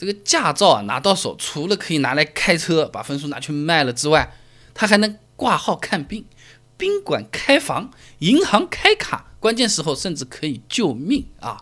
这个驾照啊拿到手，除了可以拿来开车，把分数拿去卖了之外，它还能挂号看病、宾馆开房、银行开卡，关键时候甚至可以救命啊！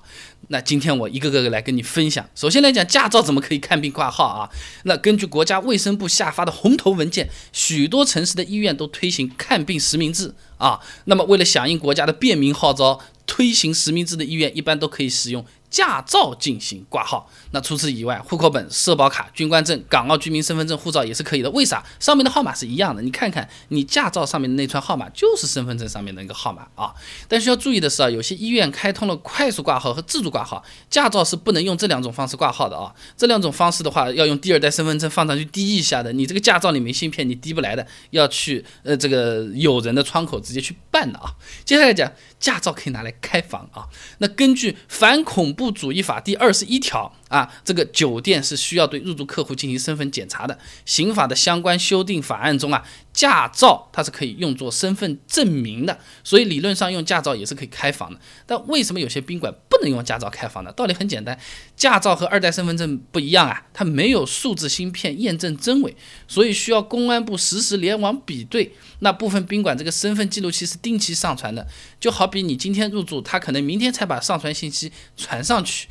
那今天我一个个来跟你分享。首先来讲，驾照怎么可以看病挂号啊？那根据国家卫生部下发的红头文件，许多城市的医院都推行看病实名制啊。那么为了响应国家的便民号召，推行实名制的医院一般都可以使用。驾照进行挂号，那除此以外，户口本、社保卡、军官证、港澳居民身份证、护照也是可以的。为啥？上面的号码是一样的。你看看，你驾照上面的那串号码就是身份证上面的那个号码啊。但需要注意的是啊，有些医院开通了快速挂号和自助挂号，驾照是不能用这两种方式挂号的啊。这两种方式的话，要用第二代身份证放上去滴一下的。你这个驾照里没芯片，你滴不来的，要去呃这个有人的窗口直接去办的啊。接下来讲。驾照可以拿来开房啊？那根据反恐不主义法第二十一条。啊，这个酒店是需要对入住客户进行身份检查的。刑法的相关修订法案中啊，驾照它是可以用作身份证明的，所以理论上用驾照也是可以开房的。但为什么有些宾馆不能用驾照开房呢？道理很简单，驾照和二代身份证不一样啊，它没有数字芯片验证真伪，所以需要公安部实时联网比对。那部分宾馆这个身份记录器是定期上传的，就好比你今天入住，他可能明天才把上传信息传上去，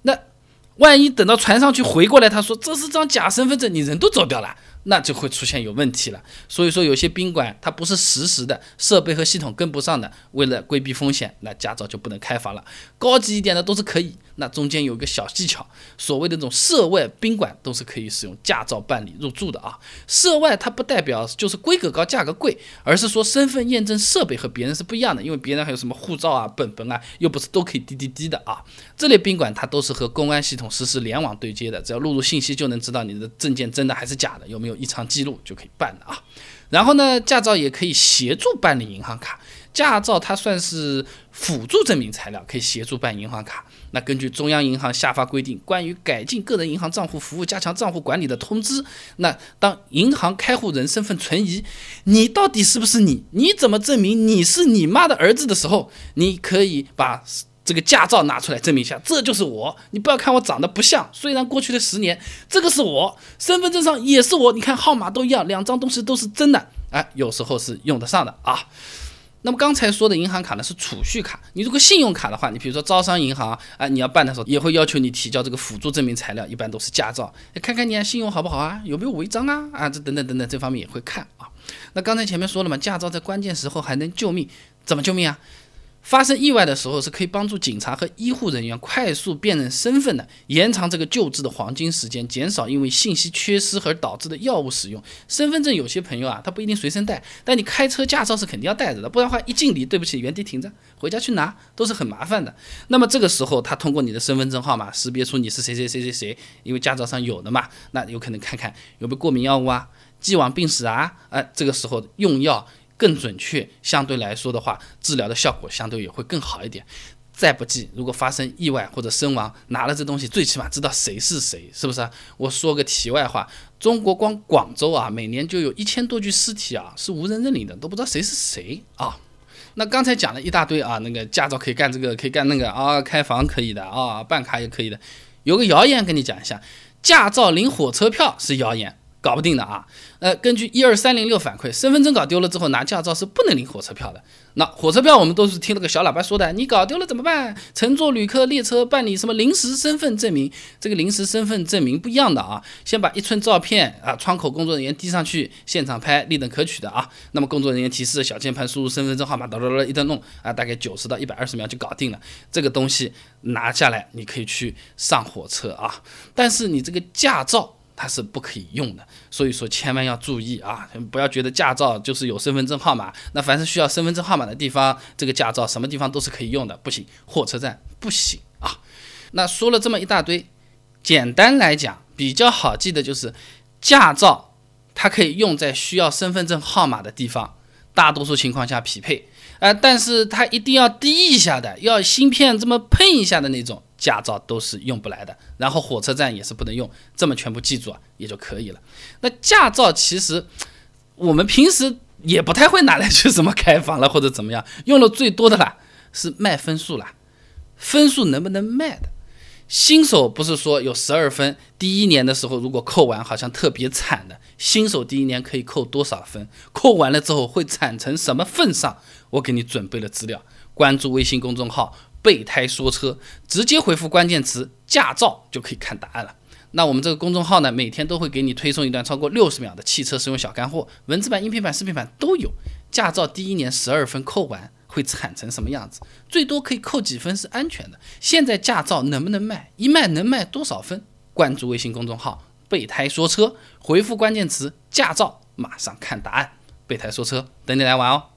那。万一等到传上去回过来，他说这是张假身份证，你人都走掉了。那就会出现有问题了，所以说有些宾馆它不是实时的设备和系统跟不上的，为了规避风险，那驾照就不能开房了。高级一点的都是可以，那中间有一个小技巧，所谓的这种涉外宾馆都是可以使用驾照办理入住的啊。涉外它不代表就是规格高、价格贵，而是说身份验证设备和别人是不一样的，因为别人还有什么护照啊、本本啊，又不是都可以滴滴滴的啊。这类宾馆它都是和公安系统实时联网对接的，只要录入信息就能知道你的证件真的还是假的，有没有。异常记录就可以办的啊，然后呢，驾照也可以协助办理银行卡。驾照它算是辅助证明材料，可以协助办银行卡。那根据中央银行下发规定，关于改进个人银行账户服务、加强账户管理的通知，那当银行开户人身份存疑，你到底是不是你？你怎么证明你是你妈的儿子的时候，你可以把。这个驾照拿出来证明一下，这就是我。你不要看我长得不像，虽然过去的十年，这个是我，身份证上也是我。你看号码都一样，两张东西都是真的。哎，有时候是用得上的啊。那么刚才说的银行卡呢是储蓄卡，你如果信用卡的话，你比如说招商银行啊，你要办的时候也会要求你提交这个辅助证明材料，一般都是驾照，看看你啊信用好不好啊，有没有违章啊啊，这等等等等这方面也会看啊。那刚才前面说了嘛，驾照在关键时候还能救命，怎么救命啊？发生意外的时候，是可以帮助警察和医护人员快速辨认身份的，延长这个救治的黄金时间，减少因为信息缺失而导致的药物使用。身份证有些朋友啊，他不一定随身带，但你开车驾照是肯定要带着的，不然的话一敬礼，对不起，原地停着，回家去拿都是很麻烦的。那么这个时候，他通过你的身份证号码识别出你是谁谁谁谁谁，因为驾照上有的嘛，那有可能看看有没有过敏药物啊、既往病史啊，哎，这个时候用药。更准确，相对来说的话，治疗的效果相对也会更好一点。再不济，如果发生意外或者身亡，拿了这东西，最起码知道谁是谁，是不是？我说个题外话，中国光广州啊，每年就有一千多具尸体啊，是无人认领的，都不知道谁是谁啊。那刚才讲了一大堆啊，那个驾照可以干这个，可以干那个啊，开房可以的啊，办卡也可以的。有个谣言跟你讲一下，驾照领火车票是谣言。搞不定的啊，呃，根据一二三零六反馈，身份证搞丢了之后拿驾照是不能领火车票的。那火车票我们都是听了个小喇叭说的，你搞丢了怎么办？乘坐旅客列车办理什么临时身份证明？这个临时身份证明不一样的啊，先把一寸照片啊，窗口工作人员递上去，现场拍，立等可取的啊。那么工作人员提示小键盘输入身份证号码，哒哒哒一顿弄啊，大概九十到一百二十秒就搞定了。这个东西拿下来你可以去上火车啊，但是你这个驾照。它是不可以用的，所以说千万要注意啊！不要觉得驾照就是有身份证号码，那凡是需要身份证号码的地方，这个驾照什么地方都是可以用的，不行，火车站不行啊！那说了这么一大堆，简单来讲，比较好记的就是驾照，它可以用在需要身份证号码的地方，大多数情况下匹配，呃，但是它一定要滴一下的，要芯片这么碰一下的那种。驾照都是用不来的，然后火车站也是不能用，这么全部记住啊也就可以了。那驾照其实我们平时也不太会拿来去什么开房了或者怎么样，用的最多的啦是卖分数啦，分数能不能卖的？新手不是说有十二分，第一年的时候如果扣完好像特别惨的。新手第一年可以扣多少分？扣完了之后会惨成什么份上？我给你准备了资料，关注微信公众号“备胎说车”，直接回复关键词“驾照”就可以看答案了。那我们这个公众号呢，每天都会给你推送一段超过六十秒的汽车使用小干货，文字版、音频版、视频版都有。驾照第一年十二分扣完。会惨成什么样子？最多可以扣几分是安全的？现在驾照能不能卖？一卖能卖多少分？关注微信公众号“备胎说车”，回复关键词“驾照”，马上看答案。备胎说车，等你来玩哦。